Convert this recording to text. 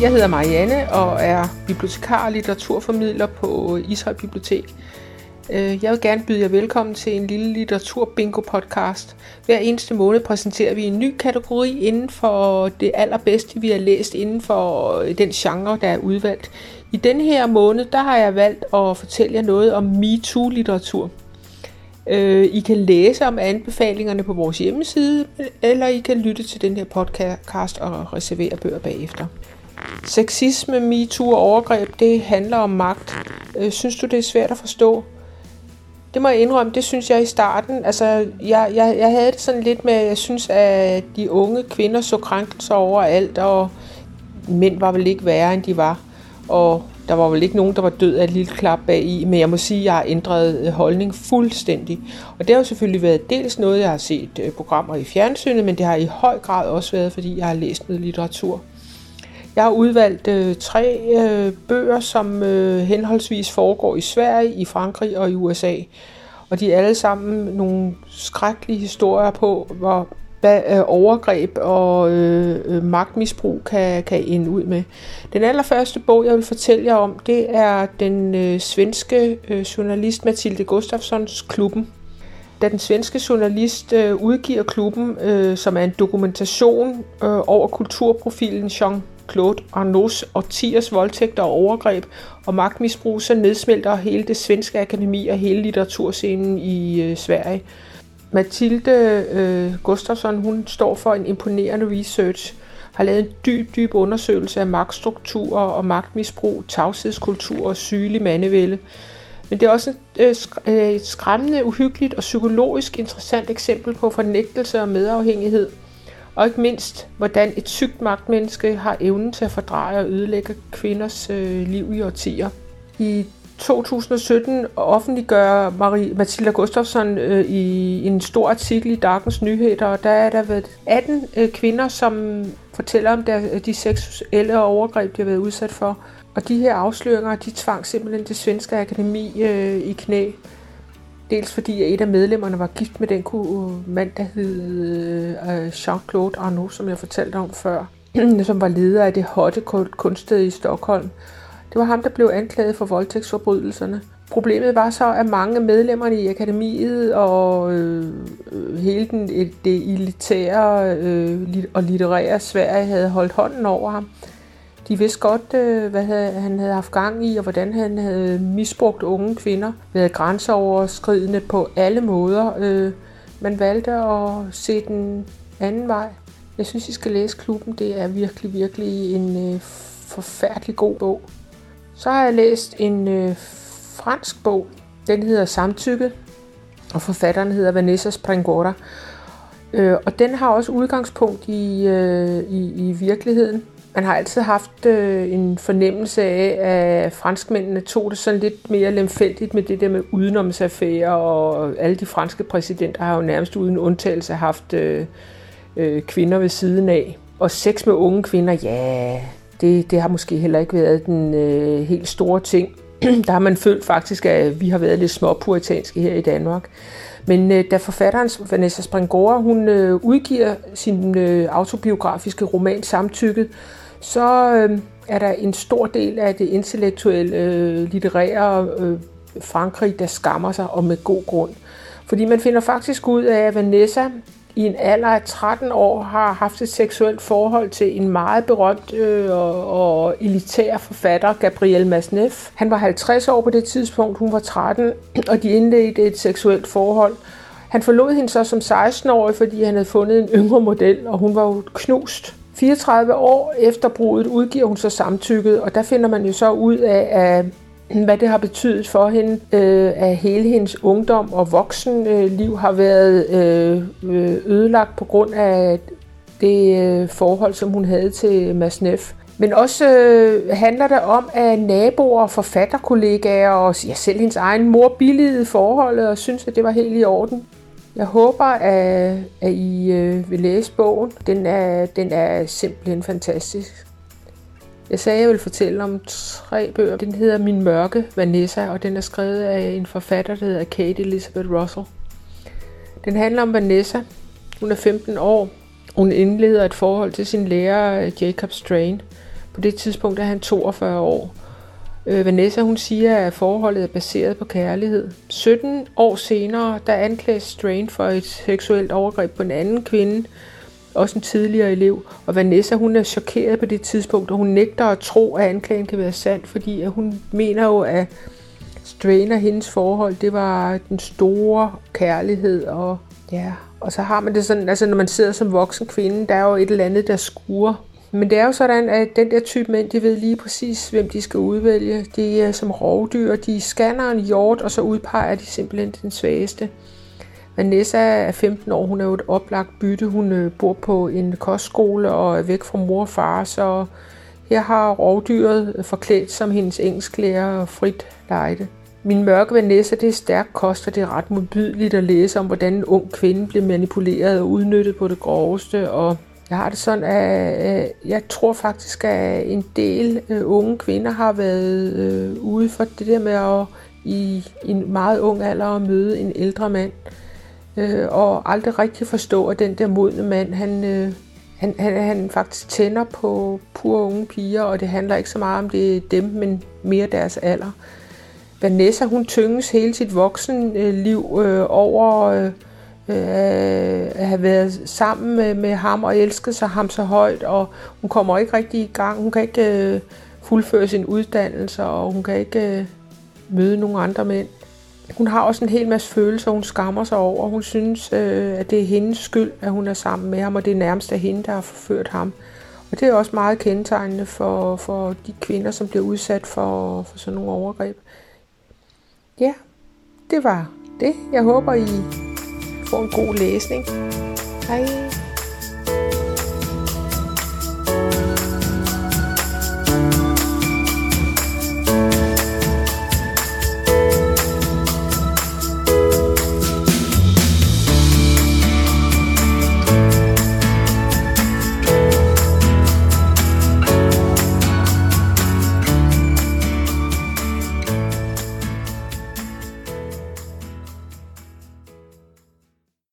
Jeg hedder Marianne og er bibliotekar og litteraturformidler på Ishøj Bibliotek. Øh, jeg vil gerne byde jer velkommen til en lille litteratur-bingo-podcast. Hver eneste måned præsenterer vi en ny kategori inden for det allerbedste, vi har læst inden for øh, den genre, der er udvalgt. I den her måned, der har jeg valgt at fortælle jer noget om MeToo-litteratur. Øh, I kan læse om anbefalingerne på vores hjemmeside, eller I kan lytte til den her podcast og reservere bøger bagefter. Sexisme, MeToo og overgreb, det handler om magt. Øh, synes du, det er svært at forstå? Det må jeg indrømme, det synes jeg i starten. Altså, jeg, jeg, jeg havde det sådan lidt med, jeg synes, at de unge kvinder så krænkelser overalt, og mænd var vel ikke værre, end de var. Og der var vel ikke nogen, der var død af et lille klap bag i, men jeg må sige, at jeg har ændret øh, holdning fuldstændig. Og det har jo selvfølgelig været dels noget, jeg har set øh, programmer i fjernsynet, men det har i høj grad også været, fordi jeg har læst noget litteratur. Jeg har udvalgt øh, tre øh, bøger, som øh, henholdsvis foregår i Sverige, i Frankrig og i USA. Og de er alle sammen nogle skrækkelige historier på, hvor hvad øh, overgreb og øh, øh, magtmisbrug kan, kan ende ud med. Den allerførste bog, jeg vil fortælle jer om, det er den øh, svenske øh, journalist Mathilde Gustafssons Klubben. Da den svenske journalist øh, udgiver Klubben, øh, som er en dokumentation øh, over kulturprofilen Jean Jean-Claude Arnaults årtiers voldtægter og overgreb og magtmisbrug, så nedsmelter hele det svenske akademi og hele litteraturscenen i øh, Sverige. Mathilde øh, Gustafsson, hun står for en imponerende research, har lavet en dyb, dyb undersøgelse af magtstrukturer og magtmisbrug, tavshedskultur og sygelig mandevælde. Men det er også øh, et øh, skræmmende, uhyggeligt og psykologisk interessant eksempel på fornægtelse og medafhængighed. Og ikke mindst, hvordan et sygt magtmenneske har evnen til at fordreje og ødelægge kvinders øh, liv i årtier. I 2017 offentliggør Marie Mathilda Gustafsson øh, i en stor artikel i Darkens Nyheder, og der er der været 18 øh, kvinder, som fortæller om der, de seksuelle overgreb, de har været udsat for. Og de her afsløringer, de tvang simpelthen det svenske akademi øh, i knæ. Dels fordi at et af medlemmerne var gift med den øh, mand, der hed øh, Jean-Claude Arnaud, som jeg fortalte om før, som var leder af det hotte kunststed i Stockholm. Det var ham, der blev anklaget for voldtægtsforbrydelserne. Problemet var så, at mange af medlemmerne i akademiet og øh, hele den, det elitære øh, og litterære Sverige havde holdt hånden over ham. De vidste godt, øh, hvad han havde haft gang i, og hvordan han havde misbrugt unge kvinder, været grænseoverskridende på alle måder. Øh, man valgte at se den anden vej. Jeg synes, I skal læse klubben. Det er virkelig, virkelig en øh, forfærdelig god bog. Så har jeg læst en fransk bog. Den hedder Samtykke, og forfatteren hedder Vanessa Springora. Øh, og den har også udgangspunkt i, øh, i, i virkeligheden. Man har altid haft øh, en fornemmelse af, at franskmændene tog det sådan lidt mere lemfældigt med det der med udenomsaffærer, og alle de franske præsidenter har jo nærmest uden undtagelse haft øh, øh, kvinder ved siden af. Og sex med unge kvinder, ja, det, det har måske heller ikke været den øh, helt store ting. Der har man følt faktisk, at vi har været lidt småpuritanske her i Danmark. Men øh, da forfatteren Vanessa Springora, hun øh, udgiver sin øh, autobiografiske roman Samtykket, så øh, er der en stor del af det intellektuelle, øh, litterære øh, Frankrig, der skammer sig, og med god grund. Fordi man finder faktisk ud af, at Vanessa i en alder af 13 år har haft et seksuelt forhold til en meget berømt øh, og, og elitær forfatter, Gabriel Masneff. Han var 50 år på det tidspunkt, hun var 13, og de indledte et seksuelt forhold. Han forlod hende så som 16-årig, fordi han havde fundet en yngre model, og hun var jo knust. 34 år efter brudet udgiver hun så samtykket, og der finder man jo så ud af, at hvad det har betydet for hende, øh, at hele hendes ungdom og voksenliv øh, har været øh, øh, ødelagt på grund af det øh, forhold, som hun havde til Masnef. Men også øh, handler det om, at naboer forfatterkollegaer og ja, selv hendes egen mor billigede forholdet og synes, at det var helt i orden. Jeg håber, at, at I øh, vil læse bogen. Den er, den er simpelthen fantastisk. Jeg sagde, at jeg ville fortælle om tre bøger. Den hedder Min Mørke, Vanessa, og den er skrevet af en forfatter, der hedder Kate Elizabeth Russell. Den handler om Vanessa. Hun er 15 år. Hun indleder et forhold til sin lærer, øh, Jacob Strain. På det tidspunkt er han 42 år. Øh, Vanessa hun siger, at forholdet er baseret på kærlighed. 17 år senere, der anklages Strain for et seksuelt overgreb på en anden kvinde, også en tidligere elev. Og Vanessa hun er chokeret på det tidspunkt, og hun nægter at tro, at anklagen kan være sand, fordi at hun mener jo, at Strain og hendes forhold, det var den store kærlighed, og ja, og så har man det sådan, altså når man sidder som voksen kvinde, der er jo et eller andet, der skuer men det er jo sådan, at den der type mænd, de ved lige præcis, hvem de skal udvælge. De er som rovdyr, de scanner en hjort, og så udpeger de simpelthen den svageste. Vanessa er 15 år, hun er jo et oplagt bytte. Hun øh, bor på en kostskole og er væk fra mor og far, så her har rovdyret øh, forklædt som hendes engelsklærer frit lejde. Min mørke Vanessa, det er stærk kost, og det er ret modbydeligt at læse om, hvordan en ung kvinde bliver manipuleret og udnyttet på det groveste, og jeg har det sådan, at jeg tror faktisk, at en del øh, unge kvinder har været ude for det der med at i en meget ung alder at møde en ældre mand, øh, og aldrig rigtig forstå, at den der modne mand, han, øh, han, han, han faktisk tænder på pure unge piger, og det handler ikke så meget om det er dem, men mere deres alder. Vanessa, hun tynges hele sit voksenliv øh, over... Øh, øh, at have været sammen med, med ham og elsket sig ham så højt, og hun kommer ikke rigtig i gang. Hun kan ikke øh, fuldføre sin uddannelse, og hun kan ikke øh, møde nogen andre mænd. Hun har også en hel masse følelser, hun skammer sig over. Hun synes, øh, at det er hendes skyld, at hun er sammen med ham, og det er nærmest af hende, der har forført ham. Og det er også meget kendetegnende for, for de kvinder, som bliver udsat for, for sådan nogle overgreb. Ja, det var det. Jeg håber, I får en god læsning. Hej.